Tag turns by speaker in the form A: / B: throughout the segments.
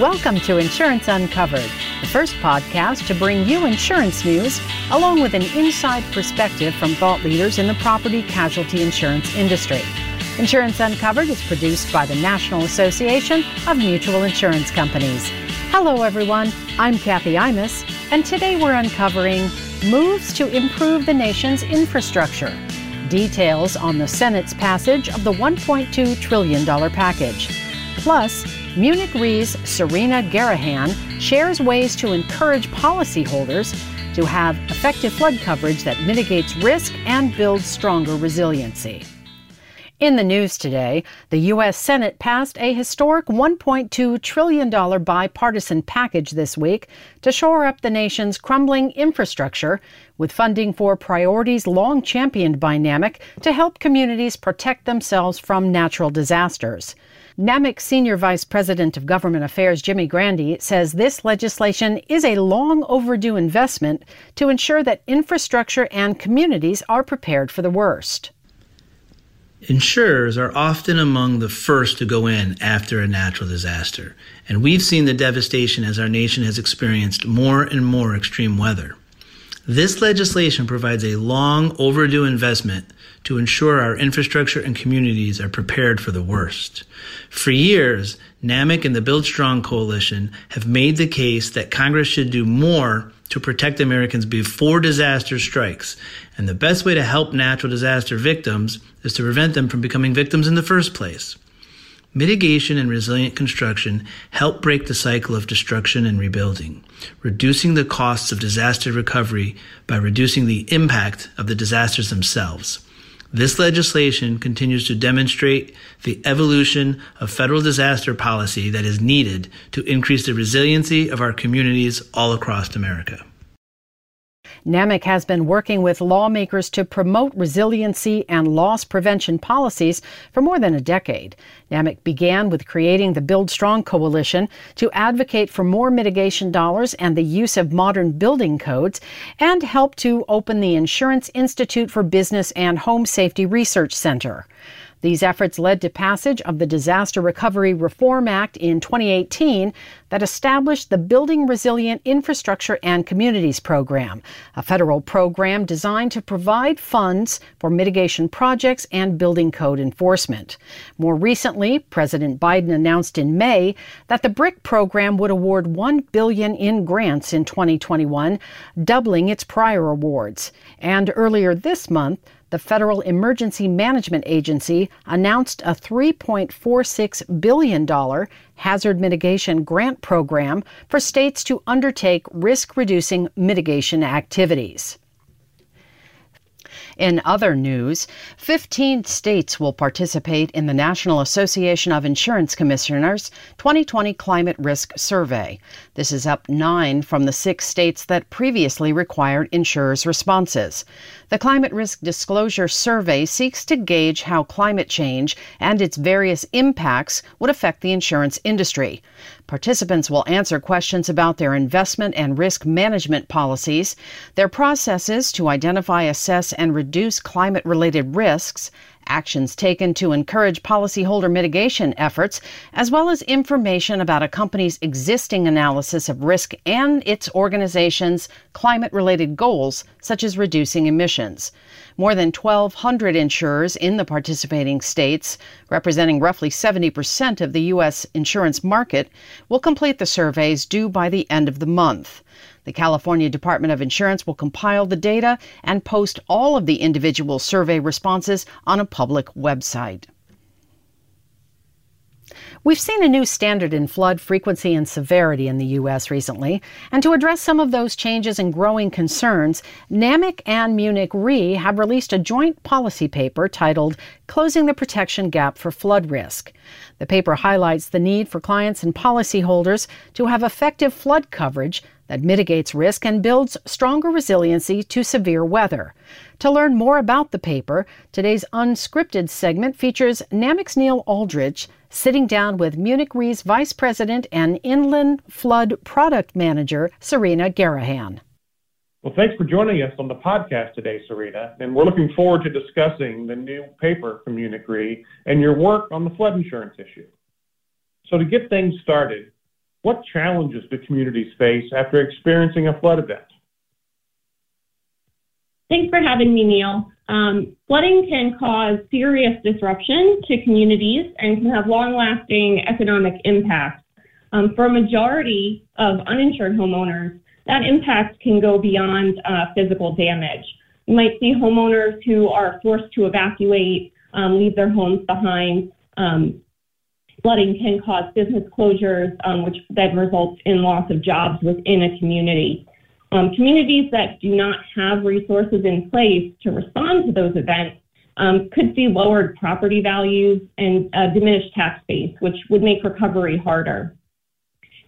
A: Welcome to Insurance Uncovered, the first podcast to bring you insurance news along with an inside perspective from thought leaders in the property casualty insurance industry. Insurance Uncovered is produced by the National Association of Mutual Insurance Companies. Hello, everyone. I'm Kathy Imus, and today we're uncovering moves to improve the nation's infrastructure. Details on the Senate's passage of the $1.2 trillion package. Plus, Munich Re's Serena Garahan shares ways to encourage policyholders to have effective flood coverage that mitigates risk and builds stronger resiliency. In the news today, the U.S. Senate passed a historic $1.2 trillion bipartisan package this week to shore up the nation's crumbling infrastructure with funding for priorities long championed by NAMIC to help communities protect themselves from natural disasters. NAMIC Senior Vice President of Government Affairs Jimi Grande says this legislation is a long overdue investment to ensure that infrastructure and communities are prepared for the worst.
B: Insurers are often among the first to go in after a natural disaster, and we've seen the devastation as our nation has experienced more and more extreme weather. This legislation provides a long overdue investment to ensure our infrastructure and communities are prepared for the worst. For years, NAMIC and the Build Strong Coalition have made the case that Congress should do more to protect Americans before disaster strikes. And the best way to help natural disaster victims is to prevent them from becoming victims in the first place. Mitigation and resilient construction help break the cycle of destruction and rebuilding, reducing the costs of disaster recovery by reducing the impact of the disasters themselves. This legislation continues to demonstrate the evolution of federal disaster policy that is needed to increase the resiliency of our communities all across America.
A: NAMIC has been working with lawmakers to promote resiliency and loss prevention policies for more than a decade. NAMIC began with creating the Build Strong Coalition to advocate for more mitigation dollars and the use of modern building codes, and help to open the Insurance Institute for Business and Home Safety Research Center. These efforts led to passage of the Disaster Recovery Reform Act in 2018 that established the Building Resilient Infrastructure and Communities Program, a federal program designed to provide funds for mitigation projects and building code enforcement. More recently, President Biden announced in May that the BRIC program would award 1 billion in grants in 2021, doubling its prior awards. And earlier this month, the Federal Emergency Management Agency announced a $3.46 billion hazard mitigation grant program for states to undertake risk reducing mitigation activities. In other news, 15 states will participate in the National Association of Insurance Commissioners 2020 Climate Risk Survey. This is up nine from the six states that previously required insurers' responses. The Climate Risk Disclosure Survey seeks to gauge how climate change and its various impacts would affect the insurance industry. Participants will answer questions about their investment and risk management policies, their processes to identify, assess, and reduce climate related risks, actions taken to encourage policyholder mitigation efforts, as well as information about a company's existing analysis of risk and its organization's climate related goals, such as reducing emissions. More than 1,200 insurers in the participating states, representing roughly 70% of the U.S. insurance market, will complete the surveys due by the end of the month. The California Department of Insurance will compile the data and post all of the individual survey responses on a public website. We've seen a new standard in flood frequency and severity in the U.S. recently, and to address some of those changes and growing concerns, NAMIC and Munich Re have released a joint policy paper titled Closing the Protection Gap for Flood Risk. The paper highlights the need for clients and policyholders to have effective flood coverage that mitigates risk and builds stronger resiliency to severe weather. To learn more about the paper, today's unscripted segment features NAMIC's Neil Alldredge sitting down with Munich Re's Vice President and Inland Flood Product Manager, Serena Garahan.
C: Well, thanks for joining us on the podcast today, Serena. And we're looking forward to discussing the new paper from Munich Re and your work on the flood insurance issue. So, to get things started, what challenges do communities face after experiencing a flood event?
D: Thanks for having me, Neil. Um, flooding can cause serious disruption to communities and can have long lasting economic impacts. Um, for a majority of uninsured homeowners, that impact can go beyond uh, physical damage. You might see homeowners who are forced to evacuate, um, leave their homes behind. Um, flooding can cause business closures, um, which then results in loss of jobs within a community. Um, communities that do not have resources in place to respond to those events um, could see lowered property values and uh, diminished tax base, which would make recovery harder.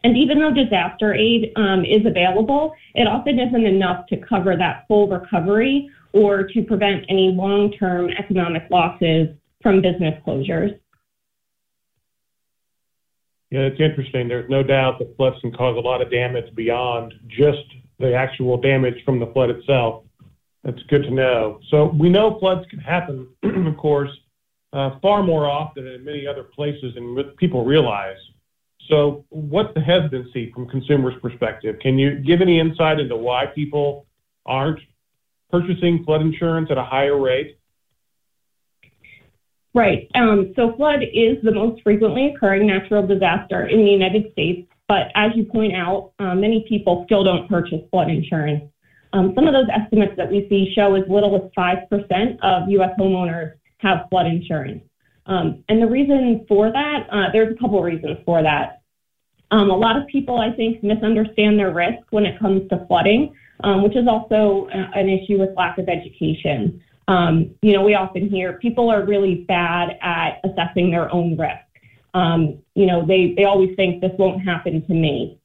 D: And even though disaster aid um, is available, it often isn't enough to cover that full recovery or to prevent any long term economic losses from business closures.
C: Yeah, it's interesting. There's no doubt that floods can cause a lot of damage beyond just the actual damage from the flood itself. That's good to know. So we know floods can happen, of course, uh, far more often in many other places than people realize. So what's the hesitancy from consumers' perspective? Can you give any insight into why people aren't purchasing flood insurance at a higher rate?
D: Right. Um, so flood is the most frequently occurring natural disaster in the United States. But as you point out, um, many people still don't purchase flood insurance. Um, some of those estimates that we see show as little as 5% of U.S. homeowners have flood insurance. Um, and the reason for that, uh, there's a couple reasons for that. Um, a lot of people, I think, misunderstand their risk when it comes to flooding, um, which is also an issue with lack of education. Um, you know, we often hear people are really bad at assessing their own risk. Um, you know, they, they always think this won't happen to me.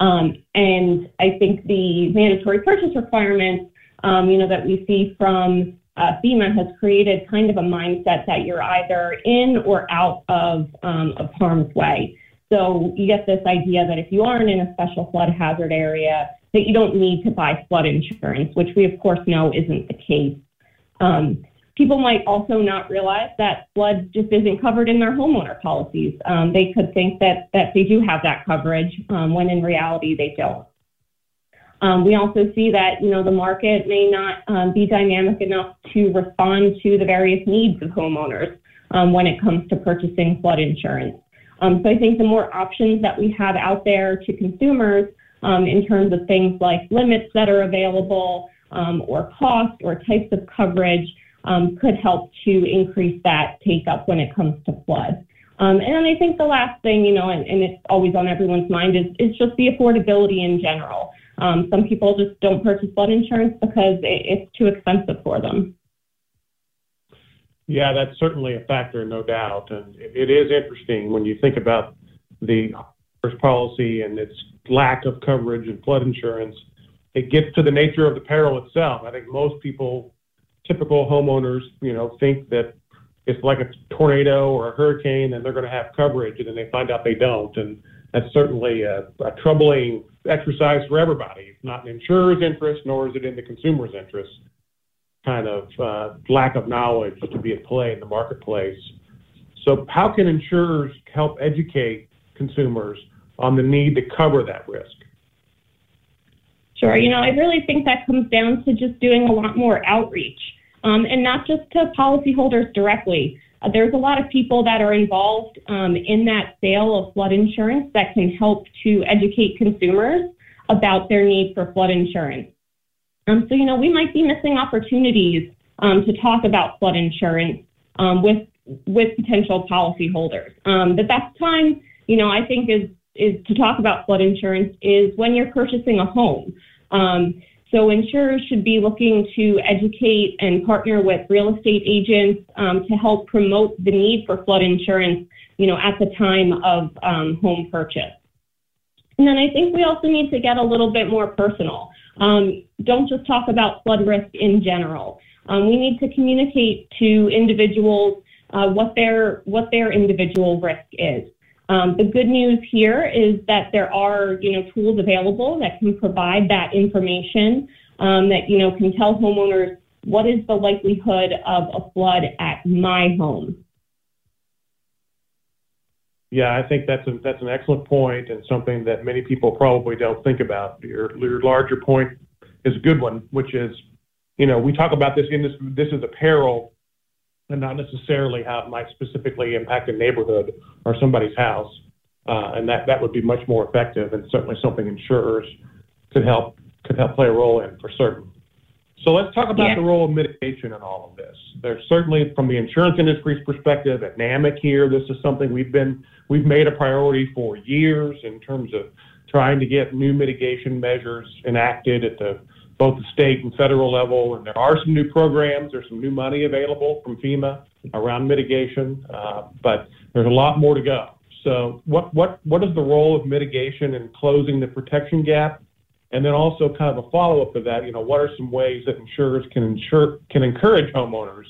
D: Um, and I think the mandatory purchase requirements, um, you know, that we see from uh, FEMA has created kind of a mindset that you're either in or out of, um, of harm's way. So you get this idea that if you aren't in a special flood hazard area, that you don't need to buy flood insurance, which we of course know isn't the case. Um, People might also not realize that flood just isn't covered in their homeowner policies. Um, they could think that, that they do have that coverage um, when in reality they don't. Um, we also see that you know the market may not um, be dynamic enough to respond to the various needs of homeowners um, when it comes to purchasing flood insurance. Um, so I think the more options that we have out there to consumers in terms of things like limits that are available or cost or types of coverage, um, could help to increase that take up when it comes to flood. Um, and I think the last thing, you know, and, and, it's always on everyone's mind is, is just the affordability in general. Um, some people just don't purchase flood insurance because it, it's too expensive for them.
C: Yeah, that's certainly a factor, no doubt. And it is interesting when you think about the policy and its lack of coverage and flood insurance. It gets to the nature of the peril itself. I think most people typical homeowners, you know, think that it's like a tornado or a hurricane and they're going to have coverage, and then they find out they don't. And that's certainly a, a troubling exercise for everybody. It's not in insurer's interest, nor is it in the consumer's interest. Kind of uh, lack of knowledge to be at play in the marketplace. So, how can insurers help educate consumers on the need to cover that risk?
D: Sure. You know, I really think that comes down to just doing a lot more outreach um, and not just to policyholders directly. Uh, there's a lot of people that are involved um, in that sale of flood insurance that can help to educate consumers about their need for flood insurance. Um, so, you know, we might be missing opportunities um, to talk about flood insurance um, with with potential policyholders. Um, the best time, you know, I think is is to talk about flood insurance is when you're purchasing a home. Um, so insurers should be looking to educate and partner with real estate agents um, to help promote the need for flood insurance, you know, at the time of um, home purchase. And then I think we also need to get a little bit more personal. Um, don't just talk about flood risk in general. Um, we need to communicate to individuals uh, what their what their individual risk is. Um, the good news here is that there are, you know, tools available that can provide that information um, that, you know, can tell homeowners what is the likelihood of a flood at my home.
C: Yeah, I think that's a, that's an excellent point and something that many people probably don't think about. Your, your larger point is a good one, which is, you know, we talk about this in this this is a peril, and not necessarily how it might specifically impact a neighborhood or somebody's house, uh, and that that would be much more effective and certainly something insurers could help could help play a role in for certain. So let's talk about yeah. the role of mitigation in all of this. There's certainly, from the insurance industry's perspective, at NAMIC here, this is something we've been we've made a priority for years in terms of trying to get new mitigation measures enacted at the both the state and federal level. And there are some new programs. There's some new money available from FEMA around mitigation, uh, but there's a lot more to go. So, what what what is the role of mitigation in closing the protection gap? And then also kind of a follow-up to that, you know, what are some ways that insurers can insure can encourage homeowners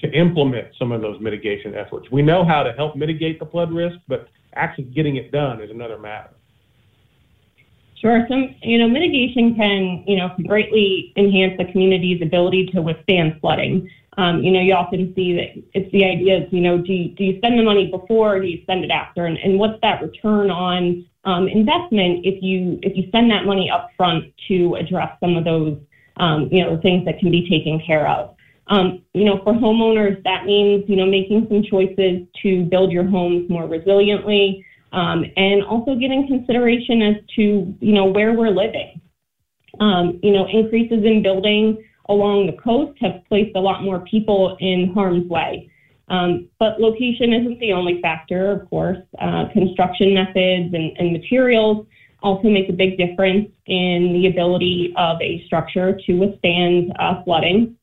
C: to implement some of those mitigation efforts? We know how to help mitigate the flood risk, but actually getting it done is another matter.
D: Sure. Some, you know, mitigation can, you know, greatly enhance the community's ability to withstand flooding. Um, you know, you often see that it's the idea is, you know, do you, do you spend the money before or do you spend it after? And, and what's that return on um, investment if you if you spend that money up front to address some of those um, you know things that can be taken care of. Um, you know, for homeowners, that means you know making some choices to build your homes more resiliently, um, and also getting consideration as to you know where we're living. Um, you know, increases in building along the coast have placed a lot more people in harm's way. Um, but location isn't the only factor, of course. Uh, construction methods and, and, materials also make a big difference in the ability of a structure to withstand uh, flooding.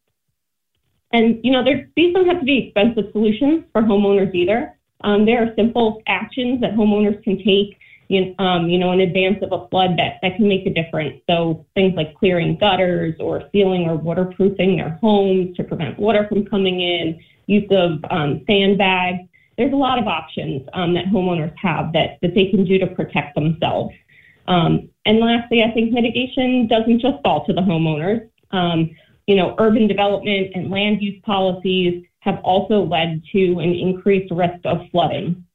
D: And, you know, these don't have to be expensive solutions for homeowners either. Um, there are simple actions that homeowners can take, in, um, you know, in advance of a flood that, that can make a difference. So things like clearing gutters or sealing or waterproofing their homes to prevent water from coming in, use of um, sandbags. There's a lot of options um, that homeowners have that, that they can do to protect themselves. Um, and lastly, I think mitigation doesn't just fall to the homeowners. Um, you know, urban development and land use policies have also led to an increased risk of flooding.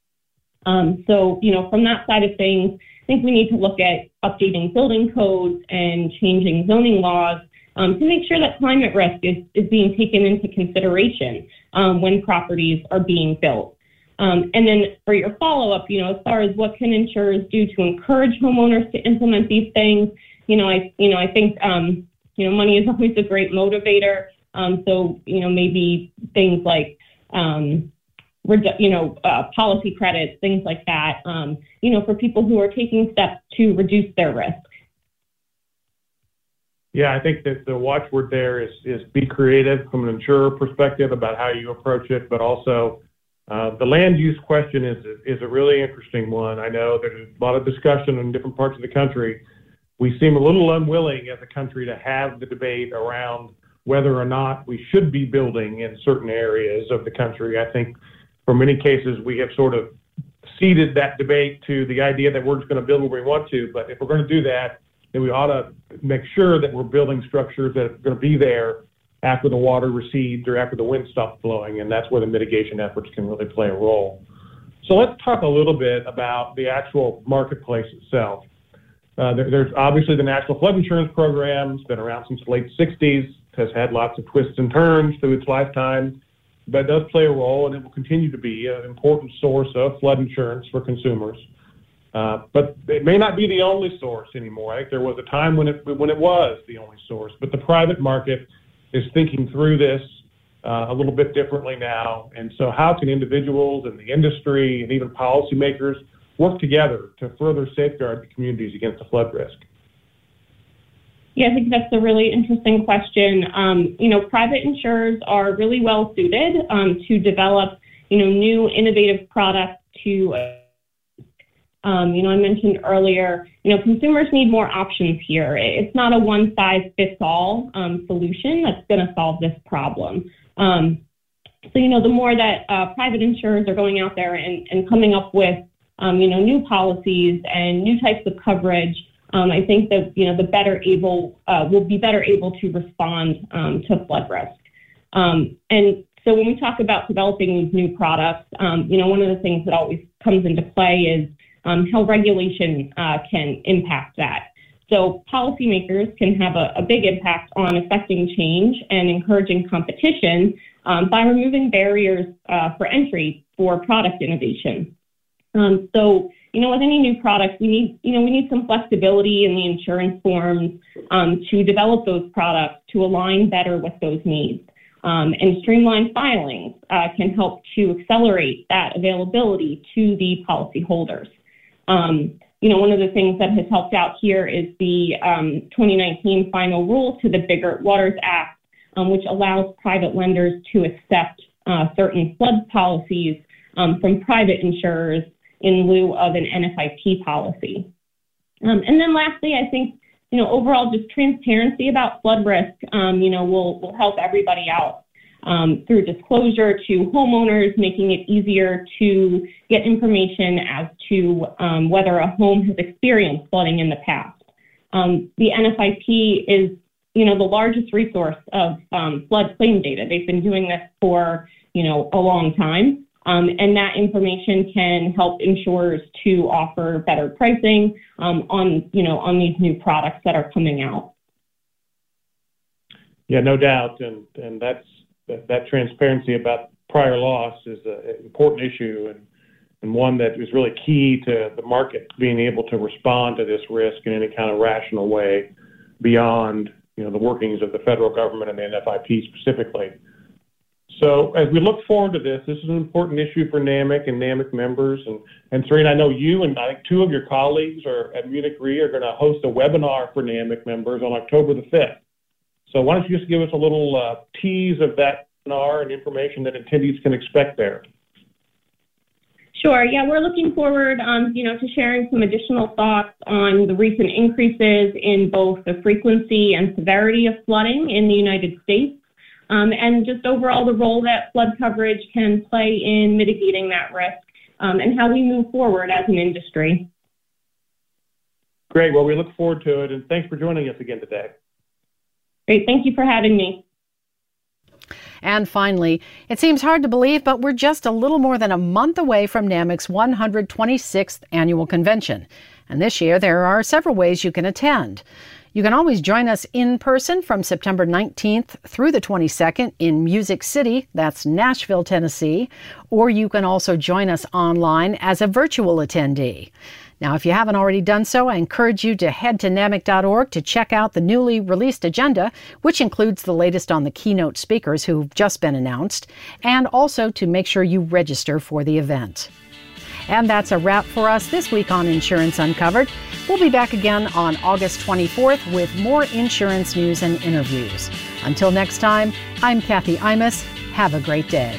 D: Um, so, you know, from that side of things, I think we need to look at updating building codes and changing zoning laws um, to make sure that climate risk is, is being taken into consideration um, when properties are being built. Um, and then for your follow-up, you know, as far as what can insurers do to encourage homeowners to implement these things, you know, I, you know, I think, um, you know, money is always a great motivator. Um, so, you know, maybe things like, um, you know, uh, policy credits, things like that, um, you know, for people who are taking steps to reduce their risk.
C: Yeah, I think that the watchword there is is be creative from an insurer perspective about how you approach it, but also uh, the land use question is is a really interesting one. I know there's a lot of discussion in different parts of the country. We seem a little unwilling as a country to have the debate around whether or not we should be building in certain areas of the country. I think for many cases we have sort of ceded that debate to the idea that we're just going to build where we want to. But if we're going to do that, then we ought to make sure that we're building structures that are going to be there after the water recedes or after the wind stops blowing, and that's where the mitigation efforts can really play a role. So let's talk a little bit about the actual marketplace itself. Uh, there, there's obviously the National Flood Insurance Program. It's been around since the late 60s, has had lots of twists and turns through its lifetime, but does play a role, and it will continue to be an important source of flood insurance for consumers. Uh, but it may not be the only source anymore. I think there was a time when it when it was the only source. But the private market is thinking through this uh, a little bit differently now. And so, how can individuals and the industry and even policymakers work together to further safeguard the communities against the flood risk?
D: Yeah, I think that's a really interesting question. Um, you know, private insurers are really well suited um, to develop, you know, new innovative products to um, you know, I mentioned earlier, you know, consumers need more options here. It's not a one size fits all um, solution that's going to solve this problem. Um, so, you know, the more that uh, private insurers are going out there and, and coming up with, um, you know, new policies and new types of coverage, um, I think that, you know, the better able, uh, will be better able to respond um, to flood risk. and so when we talk about developing these new products, um, you know, one of the things that always comes into play is um, how regulation uh, can impact that. So policymakers can have a, a, big impact on affecting change and encouraging competition um, by removing barriers uh, for entry for product innovation. Um, so, you know, with any new product, we need, you know, we need some flexibility in the insurance forms um, to develop those products to align better with those needs. Um, and streamlined filings uh, can help to accelerate that availability to the policyholders. Um, you know, one of the things that has helped out here is the um, 2019 final rule to the Biggert Waters Act, um, which allows private lenders to accept uh, certain flood policies um, from private insurers in lieu of an NFIP policy. Um, and then lastly, I think, you know, overall just transparency about flood risk, um, you know, will, will help everybody out um, through disclosure to homeowners, making it easier to get information as to um, whether a home has experienced flooding in the past. Um, the NFIP is, you know, the largest resource of um, flood claim data. They've been doing this for, you know, a long time. Um, and that information can help insurers to offer better pricing um, on, you know, on these new products that are coming out.
C: Yeah, no doubt, and and that's that, that transparency about prior loss is an important issue and, and one that is really key to the market being able to respond to this risk in any kind of rational way beyond you know the workings of the federal government and the NFIP specifically. So as we look forward to this, this is an important issue for NAMIC and NAMIC members. And, and Serena, I know you and I think two of your colleagues are at Munich Re are going to host a webinar for NAMIC members on October the 5th. So why don't you just give us a little uh, tease of that webinar and information that attendees can expect there?
D: Sure. Yeah, we're looking forward, um, you know, to sharing some additional thoughts on the recent increases in both the frequency and severity of flooding in the United States, um, and just overall the role that flood coverage can play in mitigating that risk, um, and how we move forward as an industry.
C: Great. Well, we look forward to it, and thanks for joining us again today.
D: Great. Thank you for having me.
A: And finally, it seems hard to believe, but we're just a little more than a month away from NAMIC's 126th annual convention. And this year, there are several ways you can attend. You can always join us in person from September 19th through the 22nd in Music City, that's Nashville, Tennessee, or you can also join us online as a virtual attendee. Now, if you haven't already done so, I encourage you to head to NAMIC.org to check out the newly released agenda, which includes the latest on the keynote speakers who've just been announced, and also to make sure you register for the event. And that's a wrap for us this week on Insurance Uncovered. We'll be back again on August 24th with more insurance news and interviews. Until next time, I'm Kathy Imus. Have a great day.